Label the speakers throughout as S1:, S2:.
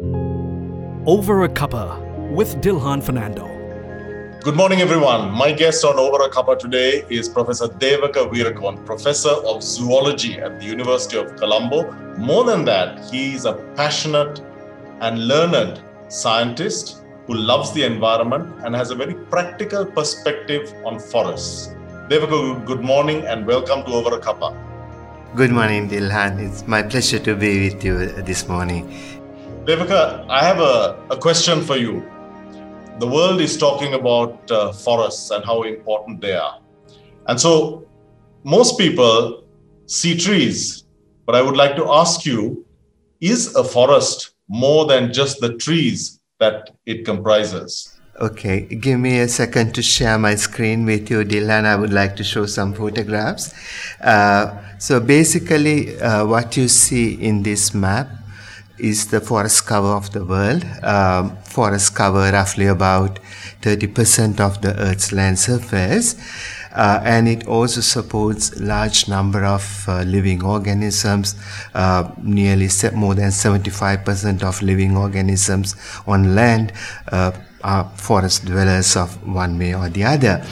S1: Over a Cuppa with Dilhan Fernando.
S2: Good morning, everyone. My guest on Over a Cuppa today is Professor Devaka Veerakoon, Professor of Zoology at the University of Colombo. More than that, he is a passionate and learned scientist who loves the environment and has a very practical perspective on forests. Devaka, good morning and welcome to Over a Cuppa.
S3: Good morning, Dilhan. It's my pleasure to be with you this morning.
S2: Devaka, I have a, a question for you. The world is talking about uh, forests and how important they are. And so most people see trees, but I would like to ask you is a forest more than just the trees that it comprises?
S3: Okay, give me a second to share my screen with you, Dilhan. I would like to show some photographs. Uh, so basically, uh, what you see in this map is the forest cover of the world. Um, forest cover roughly about 30% of the Earth's land surface. Uh, and it also supports large number of uh, living organisms. Uh, nearly more than 75% of living organisms on land uh, are forest dwellers of one way or the other.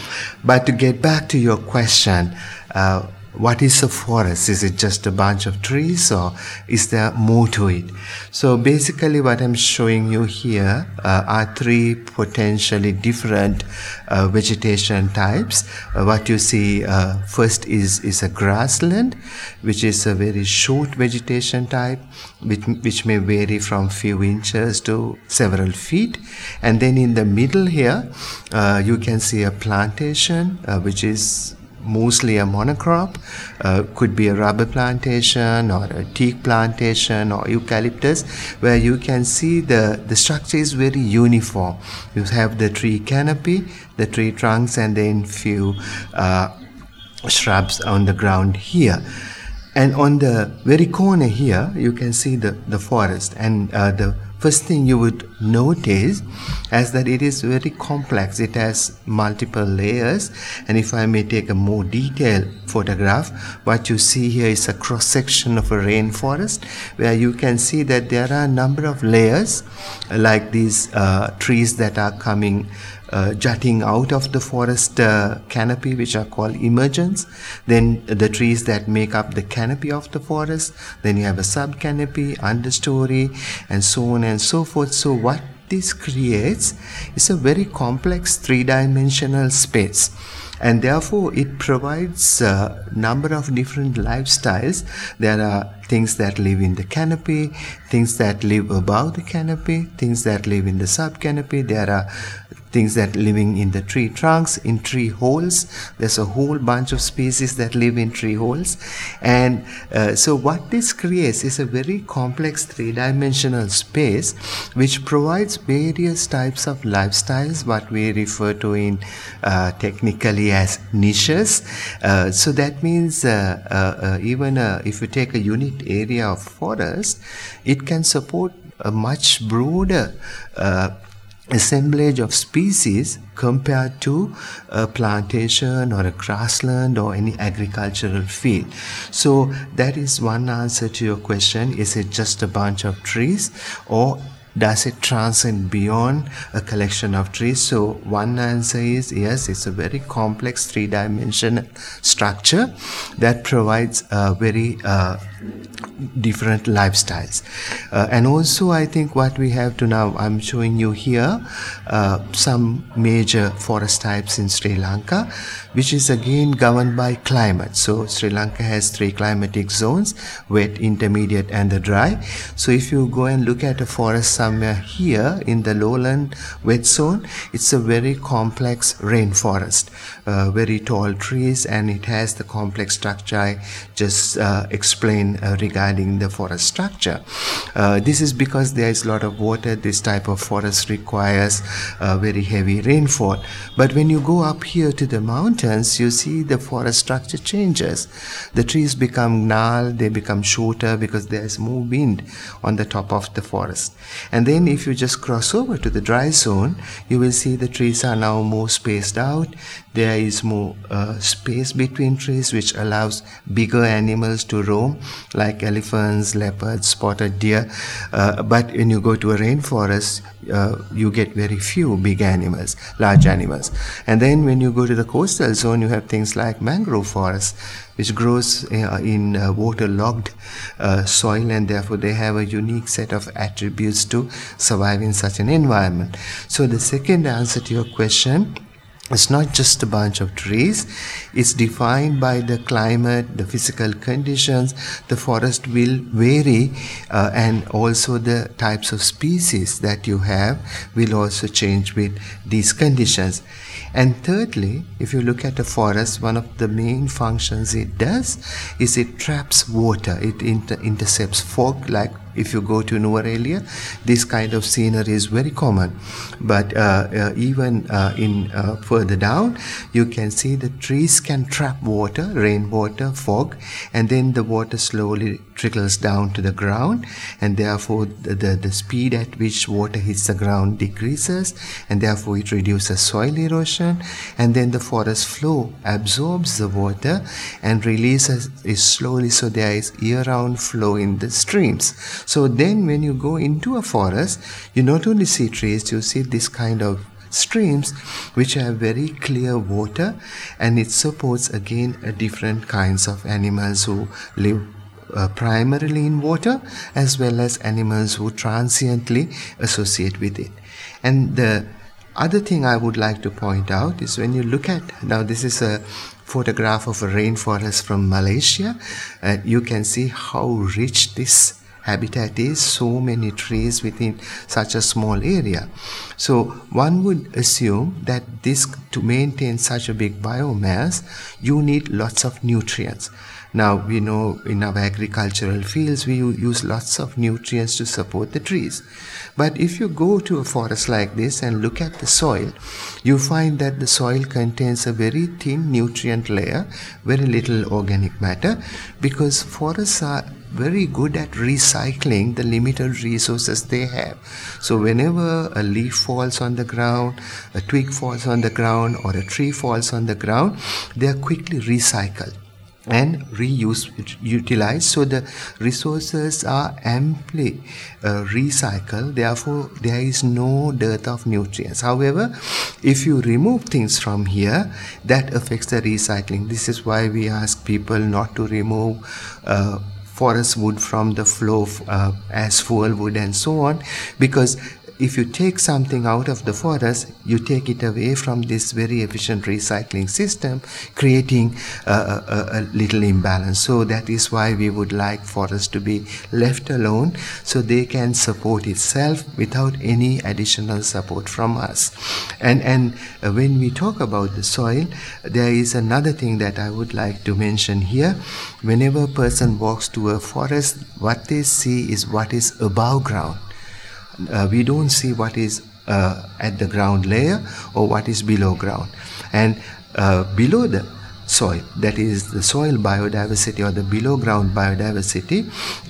S3: But to get back to your question, uh, what is a forest? Is it just a bunch of trees or is there more to it? So basically what I'm showing you here uh, are three potentially different uh, vegetation types. Uh, what you see uh, first is, is a grassland, which is a very short vegetation type, which, which may vary from few inches to several feet. And then in the middle here, uh, you can see a plantation, uh, which is mostly a monocrop, uh, could be a rubber plantation or a teak plantation or eucalyptus, where you can see the, the structure is very uniform. You have the tree canopy, the tree trunks, and then few uh, shrubs on the ground here. And on the very corner here, you can see the, the forest and uh, the first thing you would notice is that it is very complex. It has multiple layers and if i may take a more detailed photograph what you see here is a cross section of a rainforest where you can see that there are a number of layers like these uh, trees that are coming uh, jutting out of the forest uh, canopy, which are called emergents. Then the trees that make up the canopy of the forest. Then you have a sub canopy, understory, and so on and so forth. So, what this creates is a very complex three dimensional space and therefore it provides a number of different lifestyles there are things that live in the canopy things that live above the canopy things that live in the sub canopy there are things that living in the tree trunks in tree holes. There's a whole bunch of species that live in tree holes. And uh, so what this creates is a very complex three-dimensional space which provides various types of lifestyles what we refer to in uh, technically as niches. Uh, so that means uh, uh, uh, even if you take a area of forest it can support a much broader assemblage of species compared to a plantation or a grassland or any agricultural field. So that is one answer to your question. Is it just a bunch of trees or does it transcend beyond a collection of trees? So one answer is yes, it's a very complex three-dimensional structure that provides a very uh, different lifestyles. Uh, and also, I think what we have to now, I'm showing you here uh, some major forest types in Sri Lanka, which is again governed by climate. So, Sri Lanka has three climatic zones wet, intermediate, and the dry. So, if you go and look at a forest somewhere here in the lowland wet zone, it's a very complex rainforest, uh, very tall trees, and it has the complex structure I just uh, explained uh, regarding the forest structure. Uh, this is because there is a lot of water. This type of forest requires uh, very heavy rainfall. But when you go up here to the mountains, you see the forest structure changes. The trees become gnarled, they become shorter because there is more wind on the top of the forest. And then if you just cross over to the dry zone, you will see the trees are now more spaced out. There is more uh, space between trees, which allows bigger animals to roam, like elephants, leopards, spotted deer. Uh, but when you go to a rainforest, uh, you get very few big animals, large animals. And then when you go to the coastal zone, you have things like mangrove forests, which grows uh, in uh, waterlogged uh, soil, and therefore they have a unique set of attributes to survive in such an environment. So the second answer to your question it's not just a bunch of trees. It's defined by the climate, the physical conditions. The forest will vary, uh, and also the types of species that you have will also change with these conditions. And thirdly, if you look at a forest, one of the main functions it does is it traps water. It inter- intercepts fog like if you go to Nuwara this kind of scenery is very common. But uh, uh, even uh, in uh, further down, you can see the trees can trap water, rainwater, fog, and then the water slowly trickles down to the ground, and therefore the, the, the speed at which water hits the ground decreases, and therefore it reduces soil erosion, and then the forest flow absorbs the water and releases it slowly, so there is year-round flow in the streams. So then when you go into a forest, you not only see trees, you see this kind of streams which have very clear water and it supports again different kinds of animals who live uh, primarily in water as well as animals who transiently associate with it. And the other thing i would like to point out is when you look at now this is a photograph of a rainforest from malaysia uh, you can see how rich this habitat is so many trees within such a small area. So one would assume that this to maintain such a big biomass you need lots of nutrients. Now we know in our agricultural fields we use lots of nutrients to support the trees. But if you go to a forest like this and look at the soil you find that the soil contains a very thin nutrient layer very little organic matter because forests are very good at recycling the limited resources they have. So, whenever a leaf falls on the ground, a twig falls on the ground, or a tree falls on the ground, they are quickly recycled and reuse utilized so the resources are amply uh, recycled. Therefore there is no dearth of nutrients. However if you remove things from here that affects the recycling. This is why we ask people not to remove uh, forest wood from the floor uh, as fuel wood and so on because if you take something out of the forest, you take it away from this very efficient recycling system, creating a, a, a, little imbalance. So that is why we would like forests to be left alone so they can support itself without any additional support from us. And, and uh, when we talk about the soil, there is another thing that I would like to mention here. Whenever a person walks to a forest, what they see is what is above ground uh, we don't see what is uh, at the ground layer or what is below ground. And uh, below the soil, that is the soil biodiversity or the below ground biodiversity,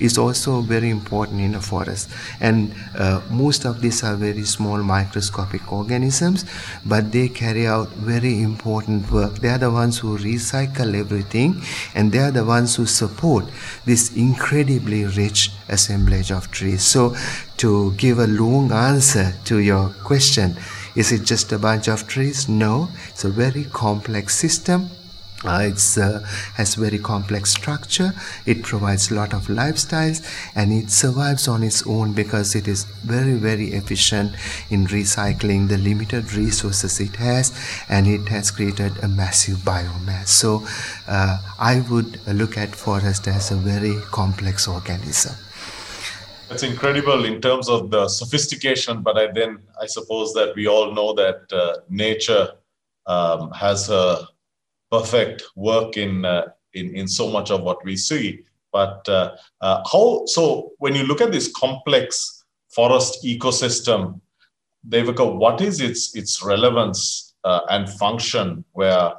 S3: is also very important in a forest. And uh, most of these are very small microscopic organisms, but they carry out very important work. They are the ones who recycle everything, and they are the ones who support this incredibly rich assemblage of trees. So, to give a long answer to your question, is it just a bunch of trees? No, it's a very complex system uh, it uh, has very complex structure. It provides a lot of lifestyles and it survives on its own because it is very very efficient in recycling the limited resources it has and it has created a massive biomass. So uh, i would look at forest as a very complex organism.
S2: That's incredible in terms of the sophistication but I then i suppose that we all know that uh, nature um, has a perfect work in uh, in in so much of what we see. But uh, uh, how so? When you look at this complex forest ecosystem, Devaka, what is its its relevance uh, and function where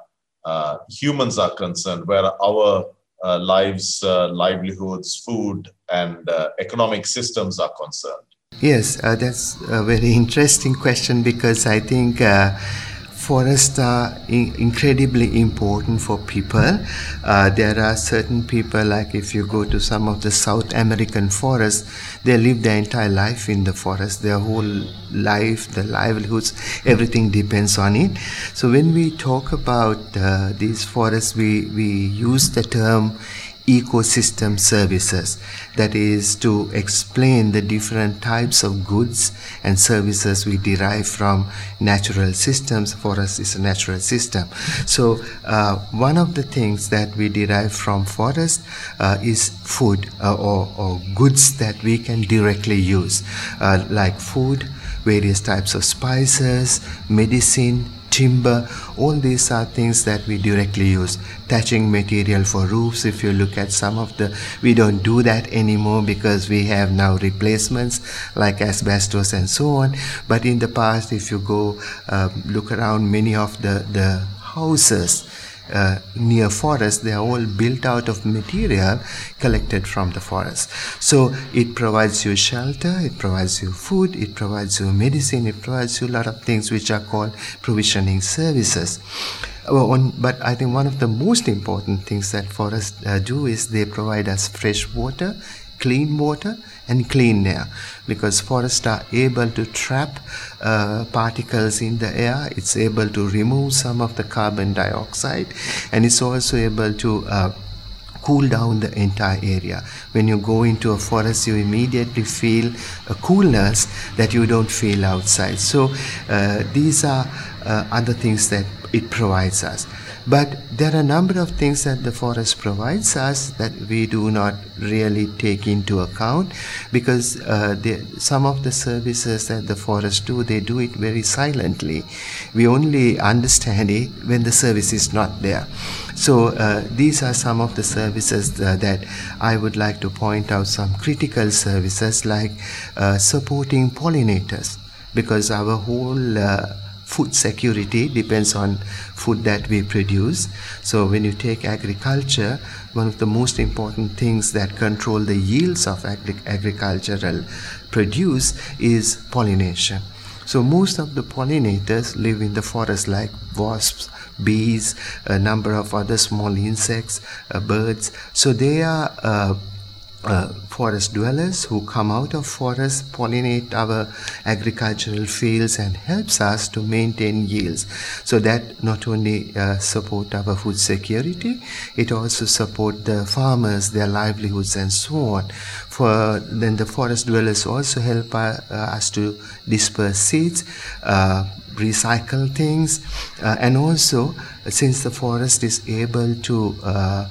S2: uh, humans are concerned, where our uh, lives, livelihoods, food, and economic systems are concerned?
S3: Yes, uh, that's a very interesting question because I think uh, forests are in- incredibly important for people. Uh, there are certain people, like if you go to some of the South American forests, they live their entire life in the forest. Their whole life, their livelihoods, everything depends on it. So when we talk about uh, these forests, we, we use the term ecosystem services. That is to explain the different types of goods and services we derive from natural systems. Forest is a natural system. So uh, one of the things that we derive from forest uh, is food uh, or, or, goods that we can directly use uh, like food various types of spices medicine timber, all these are things that we directly use. Thatching material for roofs, if you look at some of the, we don't do that anymore because we have now replacements like asbestos and so on. But in the past, if you go uh, look around many of the, the houses, uh, near forest they are all built out of material collected from the forest. So it provides you shelter it provides you food it provides you medicine it provides you a lot of things which are called provisioning services. Well, on, but I think one of the most important things that forests uh, do is they provide us fresh water clean water and clean air because forests are able to trap uh, particles in the air it's able to remove some of the carbon dioxide and it's also able to uh, cool down the entire area. When you go into a forest, you immediately feel a coolness that you don't feel outside. So, uh, these are uh, other things that it provides us. But there are a number of things that the forest provides us that we do not really take into account because uh, some of the services that the forest do, they do it very silently. We only understand it when the service is not there. So uh, these are some of the services uh, that I would like to point out some critical services like uh, supporting pollinators because our whole uh, food security depends on food that we produce. So when you take agriculture, one of the most important things that control the yields of agri- agricultural produce is pollination. So most of the pollinators live in the forest like wasps, bees, a number of other small insects, uh, birds. So they are uh, uh, forest dwellers who come out of forest pollinate our agricultural fields and helps us to maintain yields. So that not only uh, support our food security it also support the farmers their livelihoods and so on. For then the forest dwellers also help uh, us to disperse seeds uh, recycle things uh, and also since the forest is able to uh,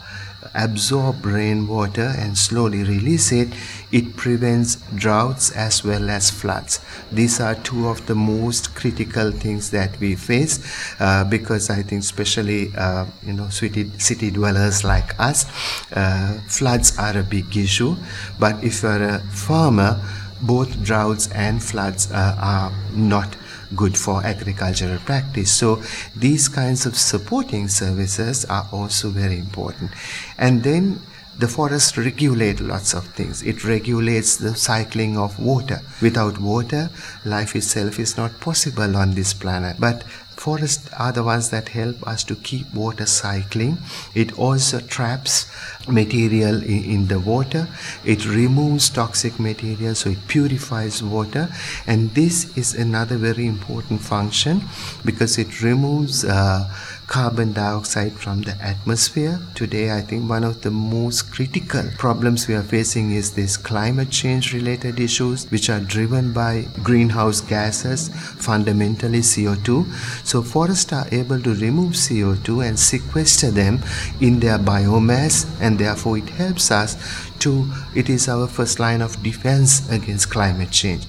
S3: absorb rainwater and slowly release it, it prevents droughts as well as floods. These are two of the most critical things that we face uh, because I think, especially uh, you know, city, city dwellers like us, uh, floods are a big issue. But if you're a farmer, both droughts and floods uh, are not good for agricultural practice. So these kinds of supporting services are also very important. And then the forest regulate lots of things. It regulates the cycling of water. Without water, life itself is not possible on this planet. But Forests are the ones that help us to keep water cycling. It also traps material in, in, the water. It removes toxic material, so it purifies water. And this is another very important function because it removes. Uh, carbon dioxide from the atmosphere. Today, I think one of the most critical problems we are facing is this climate change related issues, which are driven by greenhouse gases, fundamentally CO2. So, forests are able to remove CO2 and sequester them in their biomass, and therefore, it helps us to, it is our first line of defense against climate change.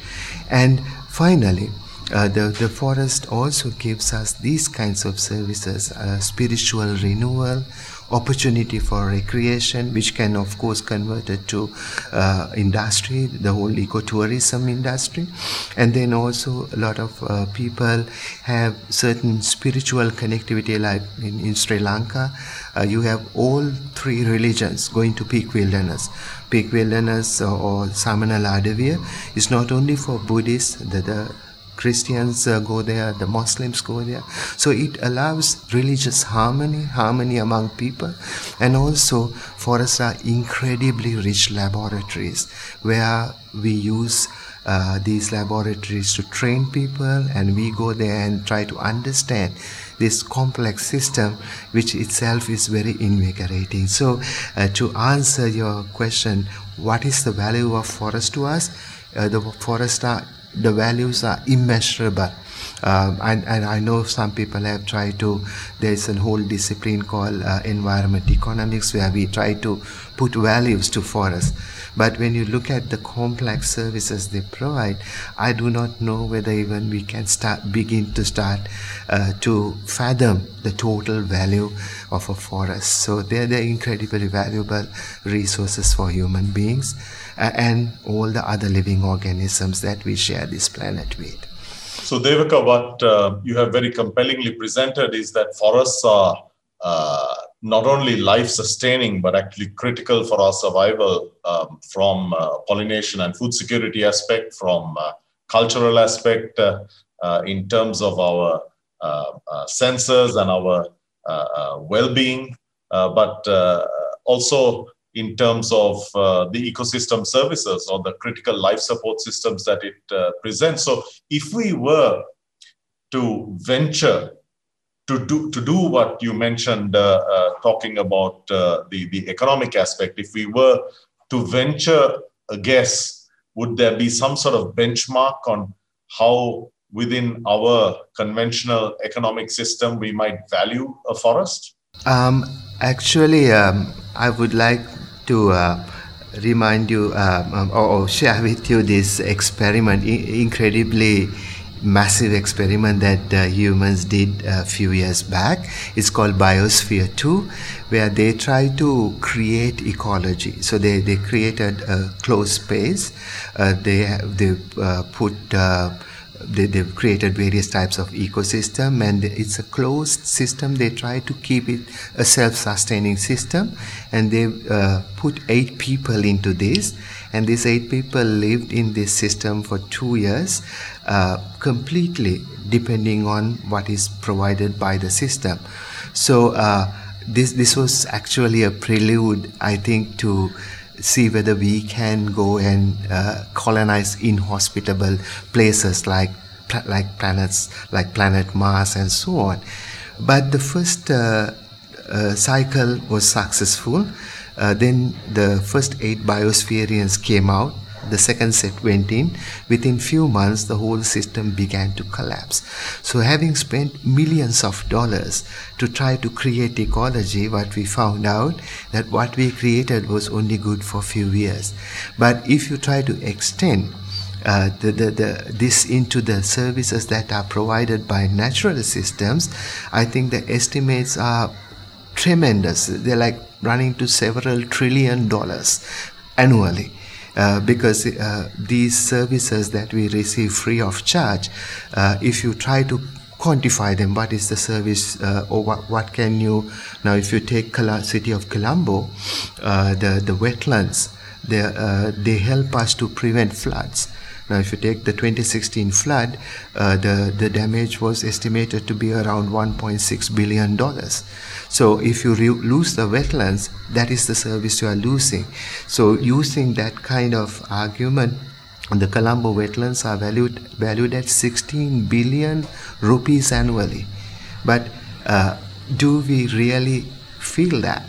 S3: And finally, uh, the, the forest also gives us these kinds of services uh, spiritual renewal opportunity for recreation, which can of course convert it to uh, industry, the whole ecotourism industry, and then also a lot of uh, people have certain spiritual connectivity, like in, in Sri Lanka, uh, you have all three religions going to peak wilderness. Peak wilderness or, or Samanala Adaviya is not only for Buddhists, the, the Christians uh, go there, the Muslims go there. So it allows religious harmony, harmony among people, and also forests are incredibly rich laboratories where we use uh, these laboratories to train people, and we go there and try to understand this complex system, which itself is very invigorating. So, uh, to answer your question, what is the value of forest to us? Uh, the forest are the values are immeasurable. Um, and, and, I know some people have tried to, there's a whole discipline called uh, environment economics where we try to put values to forests. But when you look at the complex services they provide, I do not know whether even we can start begin to start uh, to fathom the total value of a forest. So they're, they're incredibly valuable resources for human beings uh, and all the other living organisms that we share this planet with.
S2: So, Devaka, what uh, you have very compellingly presented is that forests are uh, not only life sustaining, but actually critical for our survival um, from uh, pollination and food security aspect, from uh, cultural aspect, uh, uh, in terms of our senses and our well being, but also in terms of uh, the ecosystem services or the critical life support systems that it uh, presents. So, if we were to venture to do to do what you mentioned, uh, uh talking about uh, the the economic aspect, if we were to venture a guess, would there be some sort of benchmark on how within our conventional economic system we might value a forest?
S3: Um, actually, um, I would like to uh, remind you um, or, or, share with you this experiment, I- incredibly massive experiment that uh, humans did a few years back. It's called Biosphere 2, where they try to create ecology. So they, they created a closed space. Uh, they they uh, put uh, they, they've created various types of ecosystem and it's a closed system they try to keep it a self-sustaining system and they uh, put eight people into this and these eight people lived in this system for two years uh, completely depending on what is provided by the system so uh, this this was actually a prelude i think to see whether we can go and uh, colonize inhospitable places like like planets like planet Mars and so on. But the first uh, uh, cycle was successful. Uh, then the first eight biospherians came out. The second set went in. Within few months the whole system began to collapse. So having spent millions of dollars to try to create ecology what we found out that what we created was only good for few years. But if you try to extend uh, the, the, the, this into the services that are provided by natural systems, I think the estimates are tremendous. They're like running to several trillion dollars annually. Uh, because uh, these services that we receive free of charge, uh, if you try to quantify them, what is the service uh, or what, what can you now? If you take Col- city of Colombo, uh, the the wetlands, they they help us to prevent floods. Now, if you take the 2016 flood, uh, the, the damage was estimated to be around $1.6 billion. So, if you re- lose the wetlands, that is the service you are losing. So, using that kind of argument, the Colombo wetlands are valued, valued at 16 billion rupees annually. But uh, do we really feel that?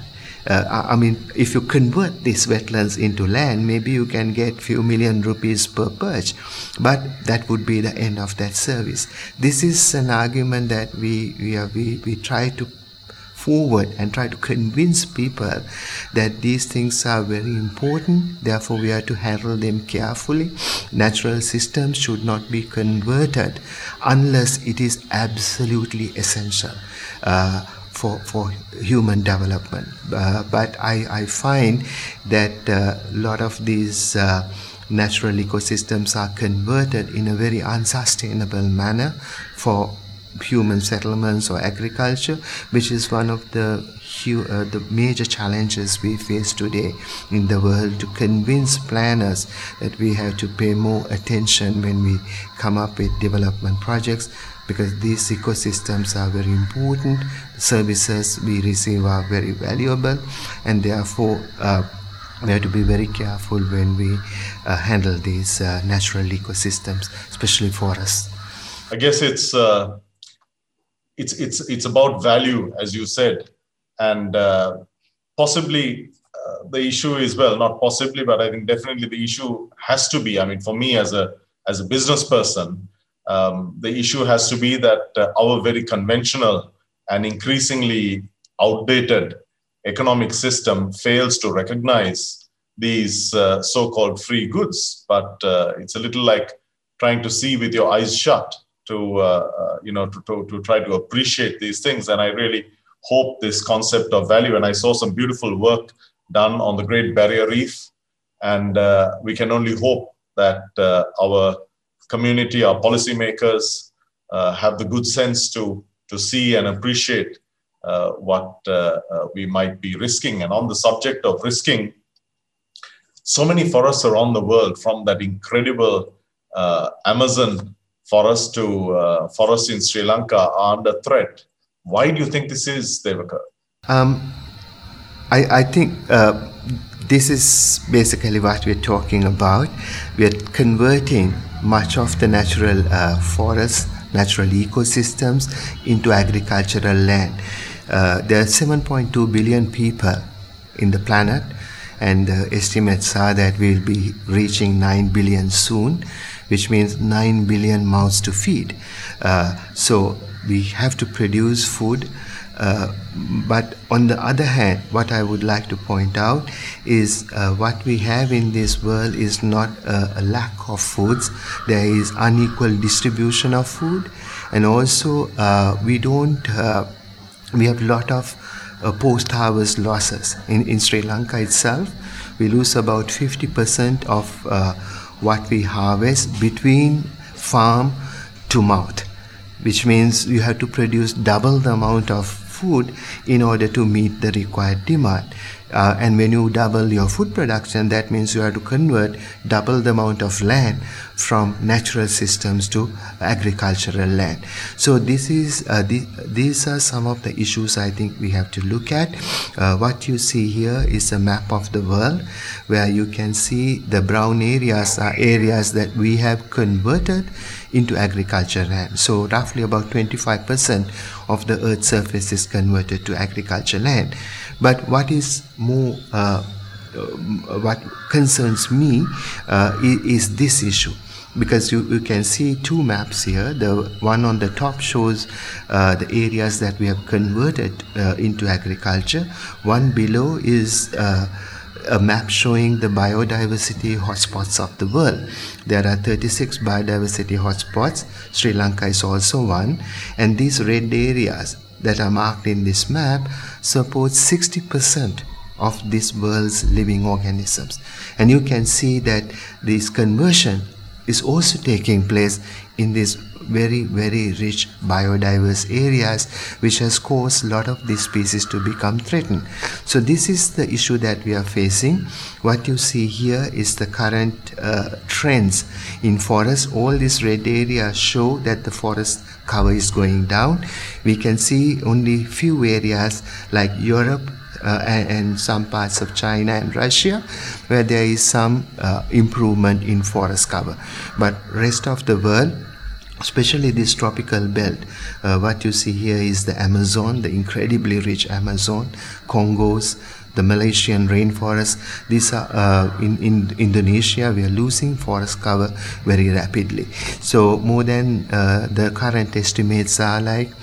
S3: uh, I mean, if you convert these wetlands into land, maybe you can get few million rupees per perch, but that would be the end of that service. This is an argument that we we, are, we, we try to forward and try to convince people that these things are very important therefore we are to handle them carefully natural systems should not be converted unless it is absolutely essential uh, for, for human development. Uh, but I, I find that a lot of these uh, natural ecosystems are converted in a very unsustainable manner for human settlements or agriculture, which is one of the uh, the major challenges we face today in the world to convince planners that we have to pay more attention when we come up with development projects because these ecosystems are very important. The services we receive are very valuable and therefore uh, we have to be very careful when we uh, handle these uh, natural ecosystems especially forests
S2: i guess it's uh, it's it's it's about value as you said. And uh, possibly uh, the issue is well not possibly but i think definitely the issue has to be i mean for me as a as a business person um, the issue has to be that uh, our very conventional and increasingly outdated economic system fails to recognize these uh, so-called free goods. But uh, it's a little like trying to see with your eyes shut to uh, uh, you know to, to, to try to appreciate these things and i really hope this concept of value. And I saw some beautiful work done on the Great Barrier Reef. And uh, we can only hope that uh, our community, our policymakers, uh, have the good sense to, to see and appreciate uh, what we might be risking. And on the subject of risking, so many forests around the world, from that incredible Amazon forest to forests in Sri Lanka, are under threat why do you think this is, Devaka? Um,
S3: I, I think uh, this is basically what we're talking about. We are converting much of the natural uh, forests, natural ecosystems into agricultural land. Uh, there are 7.2 billion people in the planet, and the estimates are that we'll be reaching 9 billion soon, which means 9 billion mouths to feed. Uh, so we have to produce food. Uh, but on the other hand, what I would like to point out is uh, what we have in this world is not a, a lack of foods. There is unequal distribution of food, and also uh, we don't. Uh, we have a lot of uh, post-harvest losses in, in Sri Lanka itself. We lose about 50% of uh, what we harvest between farm to mouth which means you have to produce double the amount of food in order to meet the required demand. Uh, and when you double your food production, that means you have to convert double the amount of land from natural systems to agricultural land. So this is uh, the, these are some of the issues I think we have to look at. Uh, what you see here is a map of the world where you can see the brown areas are areas that we have converted into agriculture land. So roughly about 25% of the earth's surface is converted to agriculture land. But what is more uh, uh what concerns me uh, is, is, this issue because you, you can see two maps here. The one on the top shows uh, the areas that we have converted uh, into agriculture. One below is uh, a map showing the biodiversity hotspots of the world. There are 36 biodiversity hotspots. Sri Lanka is also one. And these red areas that are marked in this map support 60% of this world's living organisms. And you can see that this conversion is also taking place in these very very rich biodiverse areas which has caused a lot of these species to become threatened. So this is the issue that we are facing. What you see here is the current uh, trends in forests all these red areas show that the forest cover is going down. We can see only few areas like europe uh, and, and, some parts of China and Russia, where there is some uh, improvement in forest cover. But rest of the world, especially this tropical belt, uh, what you see here is the Amazon, the incredibly rich Amazon, Congos, the Malaysian rainforest. These are uh, in, in Indonesia. We are losing forest cover very rapidly. So more than uh, the current estimates are like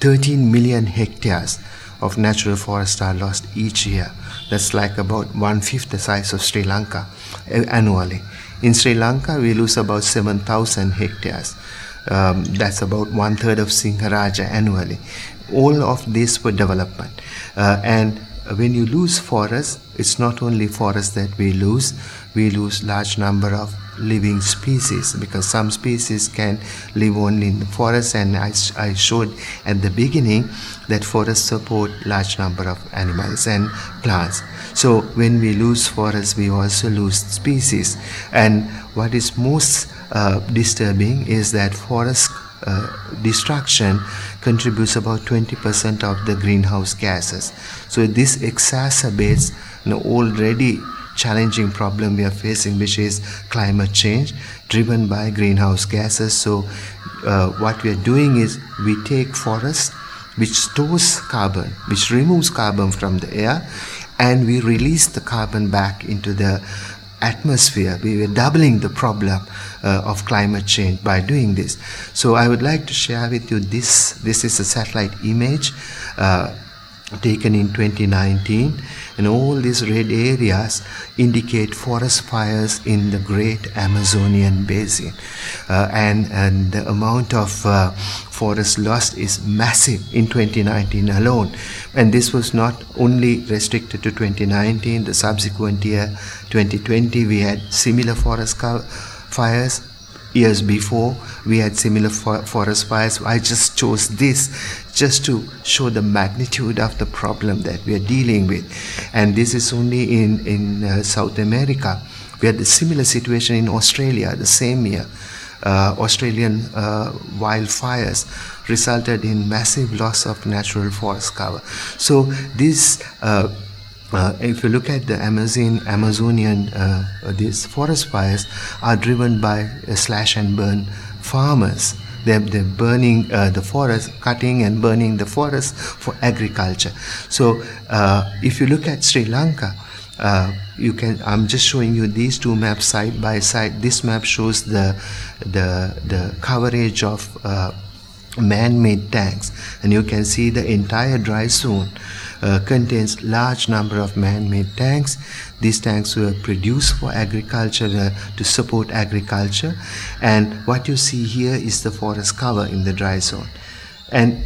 S3: 13 million hectares of natural forests are lost each year. That's like about one fifth the size of Sri Lanka annually. In Sri Lanka, we lose about 7,000 hectares. Um, that's about one third of Sinharaja annually. All of this for development. Uh, and when you lose forests, it's not only forests that we lose, we lose large number of living species because some species can live only in the forest and I, I showed at the beginning that forests support large number of animals and plants so when we lose forests we also lose species and what is most uh, disturbing is that forest uh, destruction contributes about 20% of the greenhouse gases so this exacerbates an already challenging problem we are facing, which is climate change driven by greenhouse gases. So, uh, what we are doing is we take forests which stores carbon, which removes carbon from the air, and we release the carbon back into the atmosphere. We were doubling the problem uh, of climate change by doing this. So I would like to share with you this. This is a satellite image. Uh, taken in 2019 and all these red areas indicate forest fires in the great amazonian basin uh, and, and the amount of uh, forest loss is massive in 2019 alone. And this was not only restricted to 2019 the subsequent year 2020 we had similar forest fires. Years before we had similar for- forest fires. I just chose this just to show the magnitude of the problem that we are dealing with. And this is only in in uh, south america. We had a similar situation in australia the same year uh, australian uh, wildfires resulted in massive loss of natural forest cover so this uh, uh, if you look at the Amazon, Amazonian, uh, these forest fires are driven by uh, slash and burn farmers. They're, they're burning uh, the forest, cutting and burning the forest for agriculture. So, uh, if you look at Sri Lanka, you can. I'm just showing you these two maps side by side. This map shows the the the coverage of man-made tanks, and you can see the entire dry zone uh, contains large number of man-made tanks. These tanks were produced for agriculture uh, to support agriculture, and what you see here is the forest cover in the dry zone. And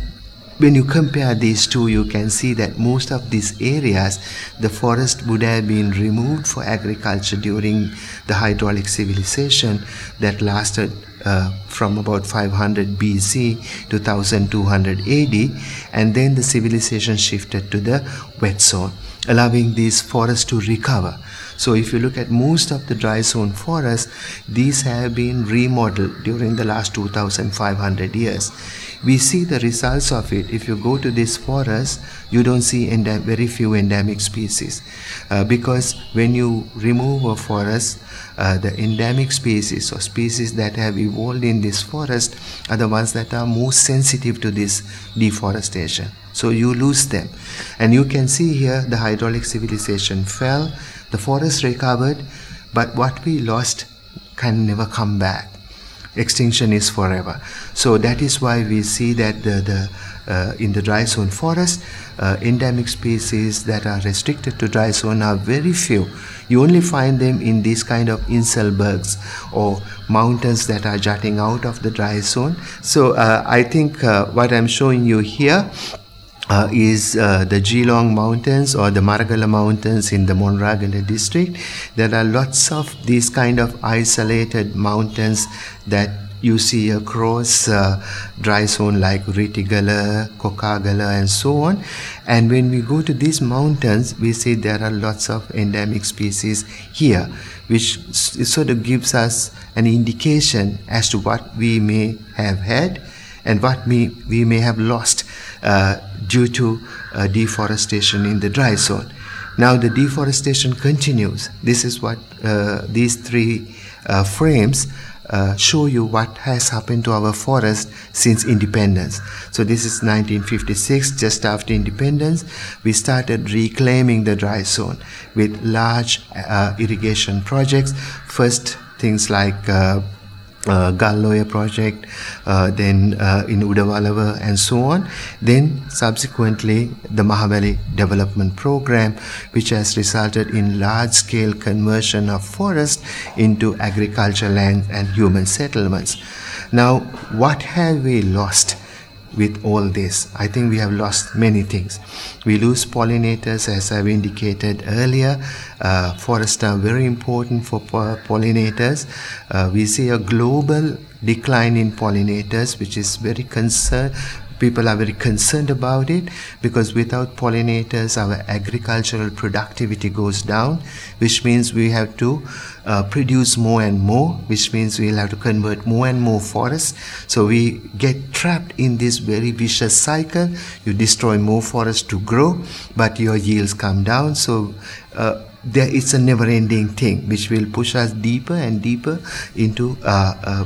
S3: when you compare these two, you can see that most of these areas, the forest would have been removed for agriculture during the hydraulic civilization that lasted uh, from about 500 BC to 1200 AD, and then the civilization shifted to the wet zone, allowing these forests to recover. So, if you look at most of the dry zone forests, these have been remodeled during the last 2500 years we see the results of it. If you go to this forest, you don't see endem- very few endemic species uh, because when you remove a forest, uh, the endemic species or species that have evolved in this forest are the ones that are most sensitive to this deforestation. So you lose them. And you can see here the hydraulic civilization fell, the forest recovered, but what we lost can never come back extinction is forever. So that is why we see that the, the uh, in the dry zone forest, uh, endemic species that are restricted to dry zone are very few. You only find them in these kind of inselbergs or mountains that are jutting out of the dry zone. So uh, I think uh, what I'm showing you here uh, is uh, the Geelong Mountains or the Maragala Mountains in the Monaragala district. There are lots of these kind of isolated mountains that you see across uh, dry zone like Ritigala, Kokagala and so on. And when we go to these mountains, we see there are lots of endemic species here, which sort of gives us an indication as to what we may have had and what we, we may have lost uh, due to uh, deforestation in the dry zone. Now the deforestation continues. This is what uh, these three uh, frames uh, show you what has happened to our forest since independence. So this is 1956, just after independence, we started reclaiming the dry zone with large uh, irrigation projects. First, things like uh, Gal Oya project, uh, then uh, in Udawalawa and so on. Then subsequently the Mahaweli development program, which has resulted in large scale conversion of forest into agricultural land and human settlements. Now, what have we lost? With all this. I think we have lost many things. We lose pollinators, as I've indicated earlier. Uh, forests are very important for pollinators. Uh, we see a global decline in pollinators, which is very concern, people are very concerned about it because without pollinators our agricultural productivity goes down which means we have to uh, produce more and more which means we'll have to convert more and more forests so we get trapped in this very vicious cycle you destroy more forests to grow but your yields come down so uh, a never ending thing which will push us deeper and deeper into uh, uh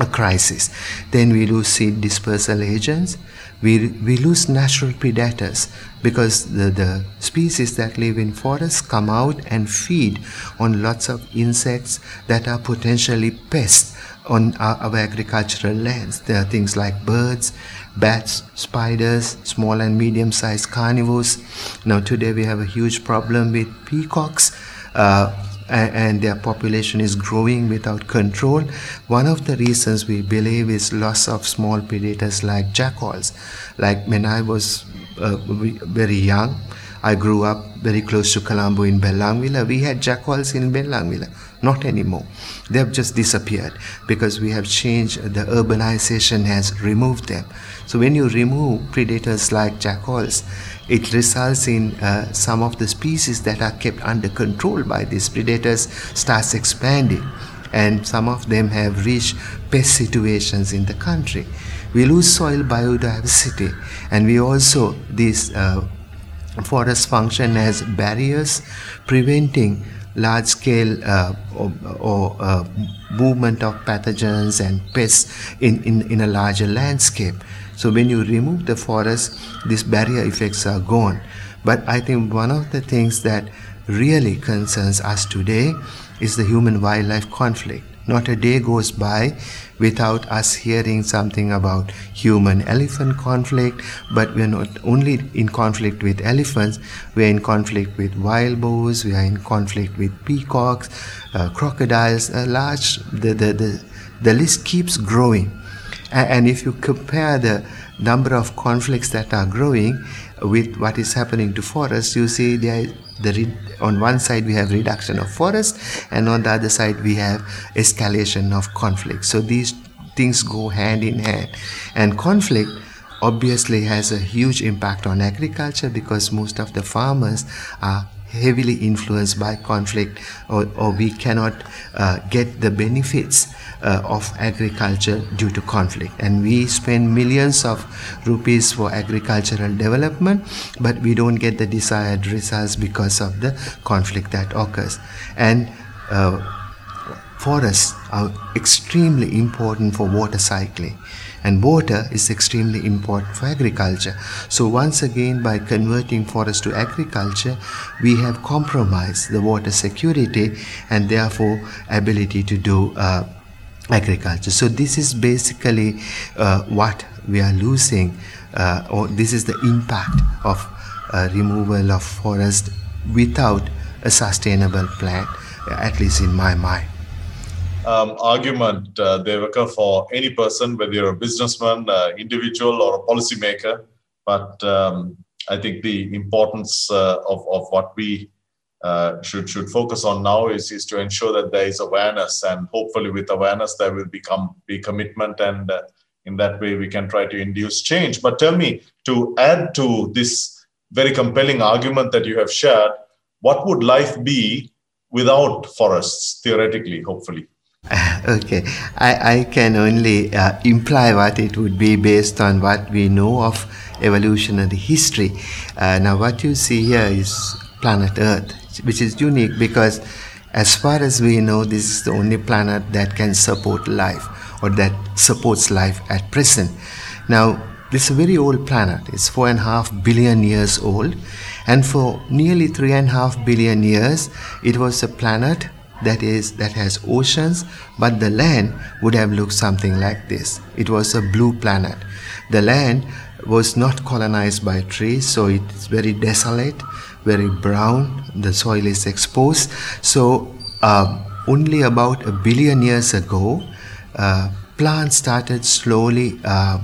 S3: a crisis. Then we lose seed dispersal agents. We, we lose natural predators because the, the species that live in forests come out and feed on lots of insects that are potentially pests on our, our agricultural lands. There are things like birds, bats, spiders, small and medium sized carnivores. Now, today we have a huge problem with peacocks. Uh, and their population is growing without control. One of the reasons we believe is loss of small predators like jackals. Like when I was uh, very young, I grew up very close to Colombo in Bellanwila. We had jackals in Bellanwila, not anymore. They have just disappeared because we have changed, the urbanization has removed them. So when you remove predators like jackals, it results in uh, some of the species that are kept under control by these predators starts expanding and some of them have reached pest situations in the country. We lose soil biodiversity and we also these uh, forests function as barriers preventing large scale uh, or, or uh, movement of pathogens and pests in, in, in a larger landscape so when you remove the forest, these barrier effects are gone. But I think one of the things that really concerns us today is the human wildlife conflict. Not a day goes by without us hearing something about human elephant conflict, but we're not only in conflict with elephants, we're in conflict with wild boars, we are in conflict with peacocks, uh, crocodiles, a large, the, the, the, the list keeps growing. And if you compare the number of conflicts that are growing with what is happening to forests, you see there the on one side we have reduction of forest, and on the other side we have escalation of conflict. So these things go hand in hand, and conflict obviously has a huge impact on agriculture because most of the farmers are heavily influenced by conflict or, or we cannot uh, get the benefits uh, of agriculture due to conflict. And we spend millions of rupees for agricultural development but we don't get the desired results because of the conflict that occurs. And uh, forests are extremely important for water cycling and water is extremely important for agriculture. So, once again, by converting forest to agriculture, we have compromised the water security and therefore ability to do uh, agriculture. So, this is basically uh, what we are losing, uh, or this is the impact of uh, removal of forest without a sustainable plan, at least in my mind
S2: um, argument, uh, Devaka, for any person, whether you're a businessman, uh, individual, or a policymaker. But um, I think the importance uh, of, of what we uh, should should focus on now is, is to ensure that there is awareness, and hopefully, with awareness, there will become be commitment, and uh, in that way, we can try to induce change. But tell me, to add to this very compelling argument that you have shared, what would life be without forests, theoretically, hopefully?
S3: okay, I, I can only uh, imply what it would be based on what we know of evolutionary history. Uh, now, what you see here is planet Earth, which is unique because, as far as we know, this is the only planet that can support life or that supports life at present. Now, this is a very old planet. It's four and a half billion years old, and for nearly three and a half billion years, it was a planet that is that has oceans but the land would have looked something like this. It was a blue planet. The land was not colonized by trees so it's very desolate very brown. The soil is exposed. So uh, only about a billion years ago uh, plants started slowly uh,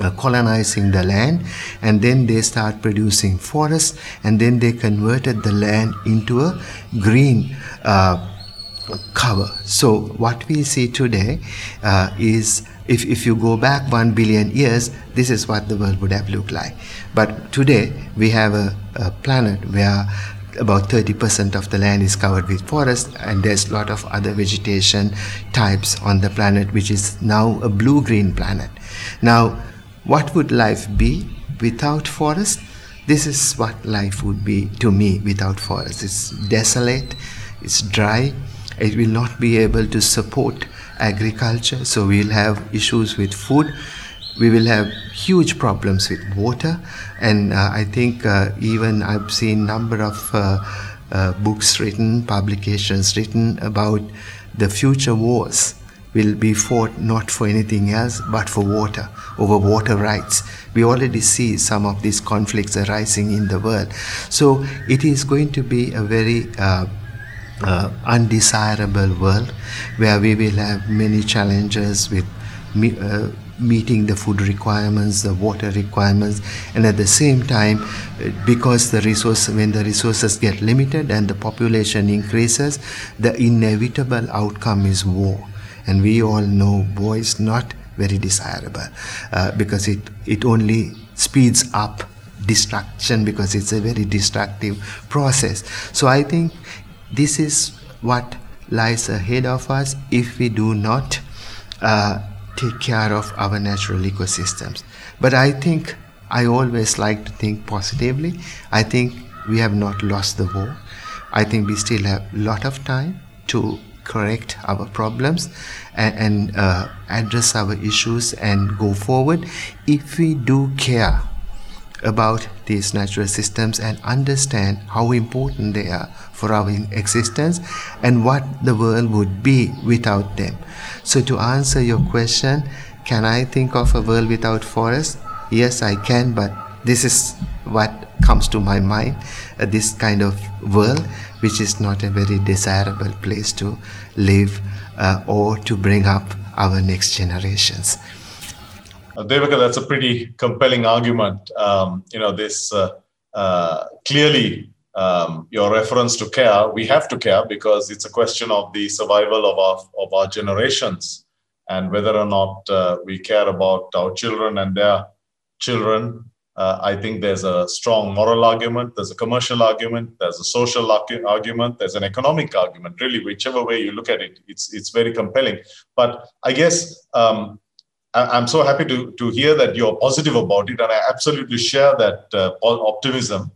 S3: uh, colonizing the land and then they start producing forests and then they converted the land into a green uh, cover. So what we see today uh, is if, if you go back one billion years, this is what the world would have looked like. But today we have a, a planet where about 30% of the land is covered with forest and there's a lot of other vegetation types on the planet which is now a blue green planet now what would life be without forest this is what life would be to me without forest it's desolate it's dry it will not be able to support agriculture so we'll have issues with food. We will have huge problems with water and uh, i think uh, even i've seen number of uh, uh books written publications written about the future wars will be fought not for anything else but for water over water rights. We already see some of these conflicts arising in the world. So it is going to be a very uh, uh, undesirable world where we will have many challenges with me, uh, meeting the food requirements, the water requirements, and at the same time, uh, because the resource when the resources get limited and the population increases, the inevitable outcome is war, and we all know war is not very desirable uh, because it it only speeds up destruction because it's a very destructive process. So I think this is what lies ahead of us if we do not uh, take care of our natural ecosystems. But I think I always like to think positively. I think we have not lost the war. I think we still have a lot of time to correct our problems and, and uh, address our issues and go forward if we do care about these natural systems and understand how important they are for our existence and what the world would be without them. So, to answer your question, can I think of a world without forest? Yes, I can, but this is what comes to my mind uh, this kind of world, which is not a very desirable place to live uh, or to bring up our next generations.
S2: Uh, Devaka, that's a pretty compelling argument. Um, you know, this uh, uh, clearly um, your reference to care, we have to care because it's a question of the survival of our, of our generations and whether or not uh, we care about our children and their children. Uh, I think there's a strong moral argument, there's a commercial argument, there's a social argument, there's an economic argument. Really, whichever way you look at it, it's it's very compelling. But I guess um, I'm so happy to, to hear that you're positive about it, and I absolutely share that uh, optimism.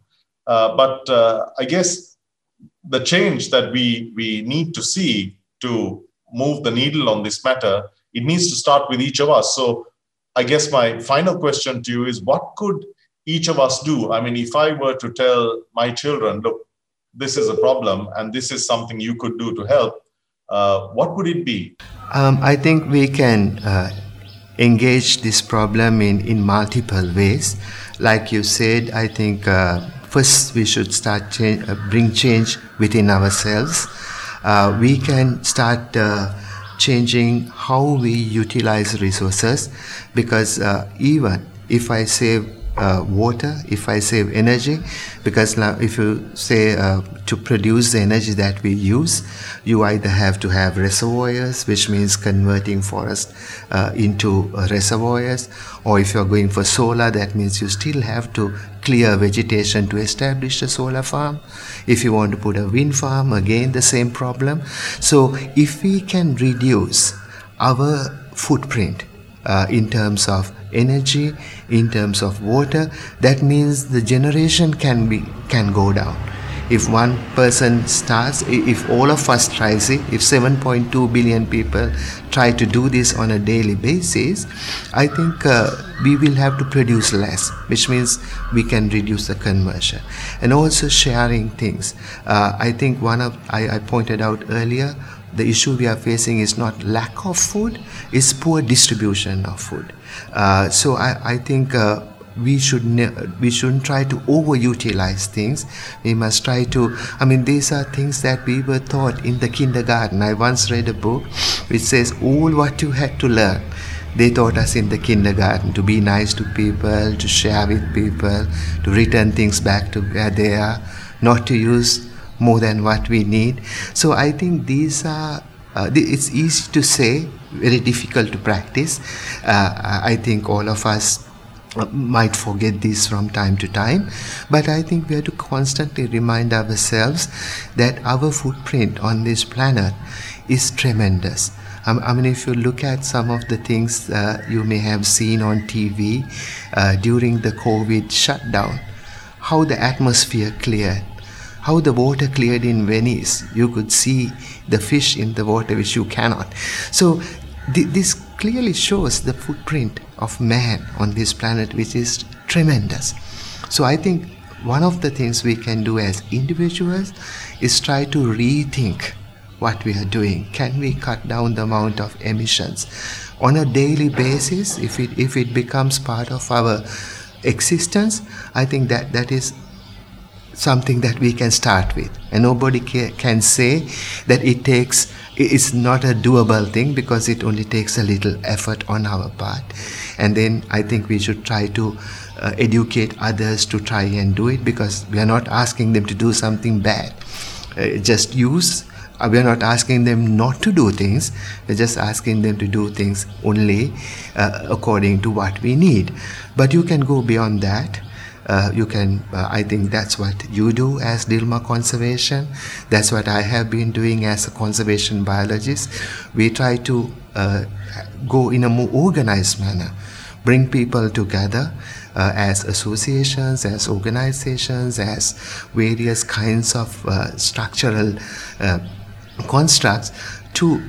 S2: Uh, but uh, I guess the change that we, we need to see to move the needle on this matter, it needs to start with each of us. So I guess my final question to you is what could each of us do? I mean, if I were to tell my children, look, this is a problem and this is something you could do to help, uh, what would it be?
S3: Um, I think we can uh, engage this problem in, in multiple ways. Like you said, I think uh, first we should start change, uh, bring change within ourselves. Uh, we can start uh, changing how we utilize resources because uh, even if I save uh, water, if I save energy, because if you say to produce the energy that we use, you either have to have reservoirs, which means converting forest uh, into uh, reservoirs, or if you're going for solar, that means you still have to clear vegetation to establish a solar farm. If you want to put a wind farm, again the same problem. So if we can reduce our footprint uh, in terms of energy in terms of water that means the generation can be can go down if one person starts if all of us tries it if 7.2 billion people try to do this on a daily basis i think uh, we will have to produce less which means we can reduce the conversion and also sharing things uh, i think one of I, I pointed out earlier the issue we are facing is not lack of food, it's poor distribution of food. Uh, so I, I think uh, we should ne- we shouldn't try to overutilize things. We must try to. I mean, these are things that we were taught in the kindergarten. I once read a book which says all what you had to learn. They taught us in the kindergarten to be nice to people, to share with people, to return things back to where they are, not to use more than what we need. So I think these are. Uh, it's easy to say, very difficult to practice. Uh, I think all of us might forget this from time to time, but I think we have to constantly remind ourselves that our footprint on this planet is tremendous. Um, I mean, if you look at some of the things uh, you may have seen on TV uh, during the COVID shutdown, how the atmosphere cleared, how the water cleared in Venice, you could see the fish in the water which you cannot. So, th- this clearly shows the footprint of man on this planet, which is tremendous. So I think one of the things we can do as individuals is try to rethink what we are doing. Can we cut down the amount of emissions on a daily basis? If it if it becomes part of our existence, I think that that is something that we can start with and nobody can say that it takes it's not a doable thing because it only takes a little effort on our part and then i think we should try to uh, educate others to try and do it because we are not asking them to do something bad. Uh, just use uh, we are not asking them not to do things. We're just asking them to do things only uh, according to what we need. But you can go beyond that. Uh, you can uh, i think that's what you do as Dilmah Conservation. That's what i have been doing as a conservation biologist. We try to uh, go in a more organized manner bring people together uh, as associations as organizations as various kinds of uh, structural uh, constructs to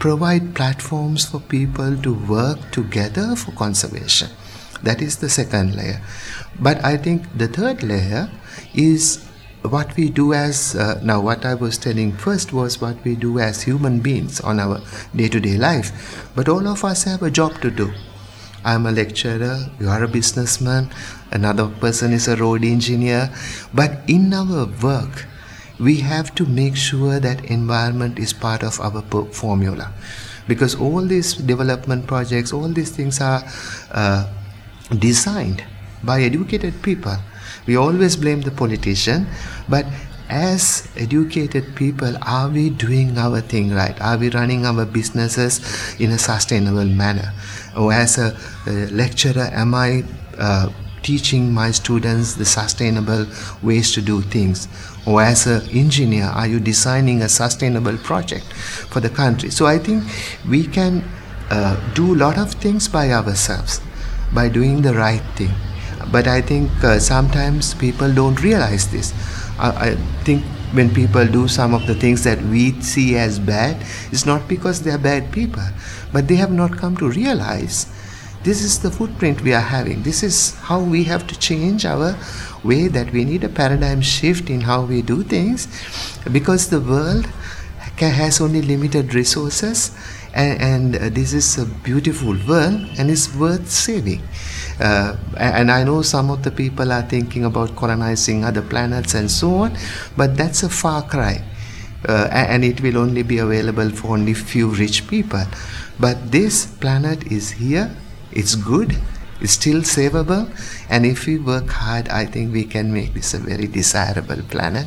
S3: provide platforms for people to work together for conservation. That is the second layer. But I think the third layer is what we do as uh, now what i was telling first was what we do as human beings on our day-to-day life. But all of us have a job to do i'm a lecturer you are a businessman another person is a road engineer but in our work we have to make sure that environment is part of our formula because all these development projects all these things are uh, designed by educated people. We always blame the politician, but as educated people, are we doing our thing right? Are we running our businesses in a sustainable manner? Or as a, a lecturer, am I uh, teaching my students the sustainable ways to do things? Or as an engineer, are you designing a sustainable project for the country? So I think we can uh, do a lot of things by ourselves by doing the right thing but I think uh, sometimes people don't realize this. I, think when people do some of the things that we see as bad, it's not because they are bad people, but they have not come to realize this is the footprint we are having. This is how we have to change our way that we need a paradigm shift in how we do things because the world has only limited resources and, and uh, this is a beautiful world and it's worth saving. Uh, and I know some of the people are thinking about colonizing other planets and so on, but that's a far cry. Uh, and it will only be available for only few rich people. But this planet is here, it's good, is still savable. And if we work hard, I think we can make this a very desirable planet,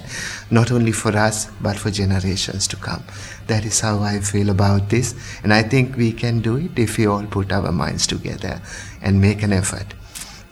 S3: not only for us, but for generations to come. That is how I feel about this. And I think we can do it if we all put our minds together and make an effort.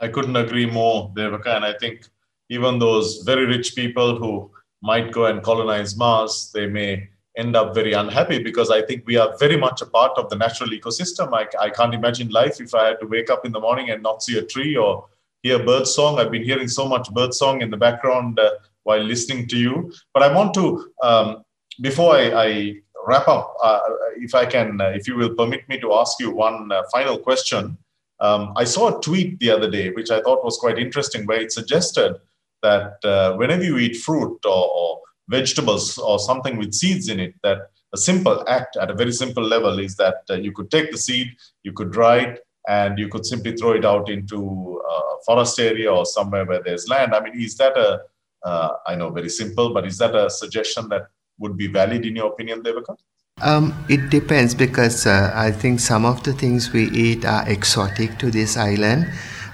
S2: I couldn't agree more, Devaka. And I think even those very rich people who might go and colonize Mars, they may end up very unhappy because I think we are very much a part of the natural ecosystem. I, I can't imagine life if I had to wake up in the morning and not see a tree or hear bird song. I've been hearing so much bird song in the background uh, while listening to you. But I want to, um, before I, I, wrap up, uh, if I can, uh, if you will permit me to ask you one uh, final question. Um, I saw a tweet the other day, which I thought was quite interesting, where it suggested that uh, whenever you eat fruit or, or vegetables or something with seeds in it that a simple act at a very simple level is that uh, you could take the seed you could dry it and you could simply throw it out into a forest area or somewhere where there's land. I mean, is that a uh, I know very simple, but is that a suggestion that would be valid in your opinion, Devaka?
S3: Um, it depends because uh, I think some of the things we eat are exotic to this island.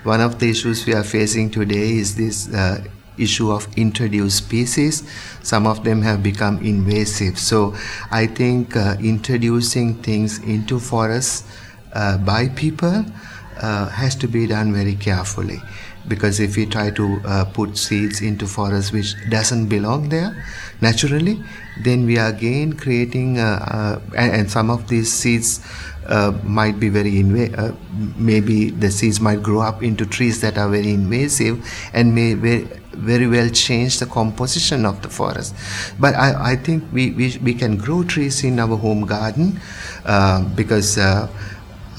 S3: One of the issues we are facing today is this uh, issue of introduced species. Some of them have become invasive. So I think uh, introducing things into forests uh, by people uh, has to be done very carefully because if we try to uh, put seeds into forests which doesn't belong there naturally then we are again creating uh, uh, and, some of these seeds uh, might be very invasive uh, maybe the seeds might grow up into trees that are very invasive and may very, very well change the composition of the forest. But i, I think we, we, we can grow trees in our home garden uh, because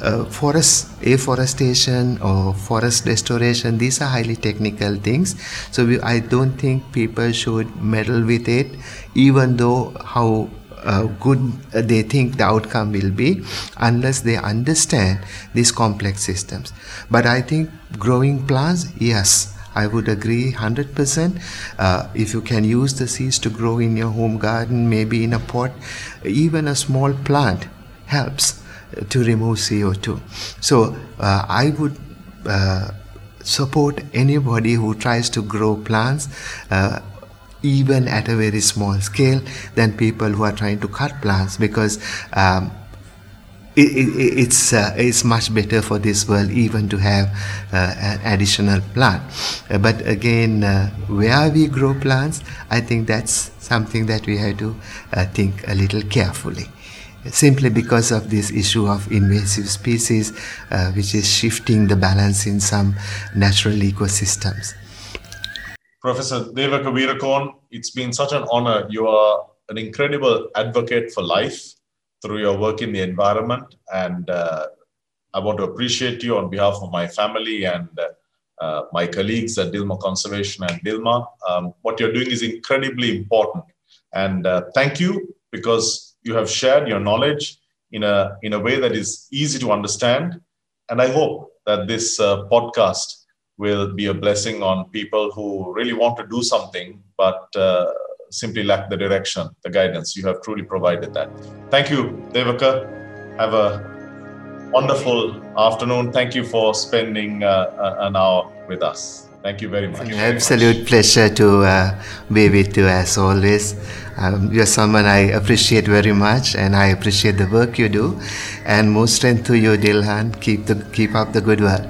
S3: uh, forest afforestation or forest restoration these are highly technical things. So we, i don't think people should meddle with it even though how uh, good they think the outcome will be unless they understand these complex systems. But i think growing plants yes I would agree 100%. Uh, if you can use the seeds to grow in your home garden, maybe in a pot, even a small plant helps to remove CO2. So uh, I would uh, support anybody who tries to grow plants. Uh, even at a very small scale than people who are trying to cut plants because um, it, it, it's uh, it's much better for this world even to have uh, an additional plant. Uh, but again, uh, where we grow plants, I think that's something that we have to uh, think a little carefully simply because of this issue of invasive species, uh, which is shifting the balance in some natural ecosystems.
S2: Professor Deva Weerakoon, it's been such an honor. You are an incredible advocate for life through your work in the environment. And uh, I want to appreciate you on behalf of my family and uh, my colleagues at Dilmah Conservation and Dilmah. Um, what you're doing is incredibly important. And uh, thank you because you have shared your knowledge in a, in a way that is easy to understand. And I hope that this uh, podcast will be a blessing on people who really want to do something, but uh, simply lack the direction, the guidance. You have truly provided that. Thank you, Devaka. Have a wonderful afternoon. Thank you for spending uh, an hour with us. Thank you very much.
S3: Absolute pleasure to uh, be with you as always. Um, you're someone I appreciate very much, and I appreciate the work you do. And more strength to you, Dilhan. Keep the keep up the good work.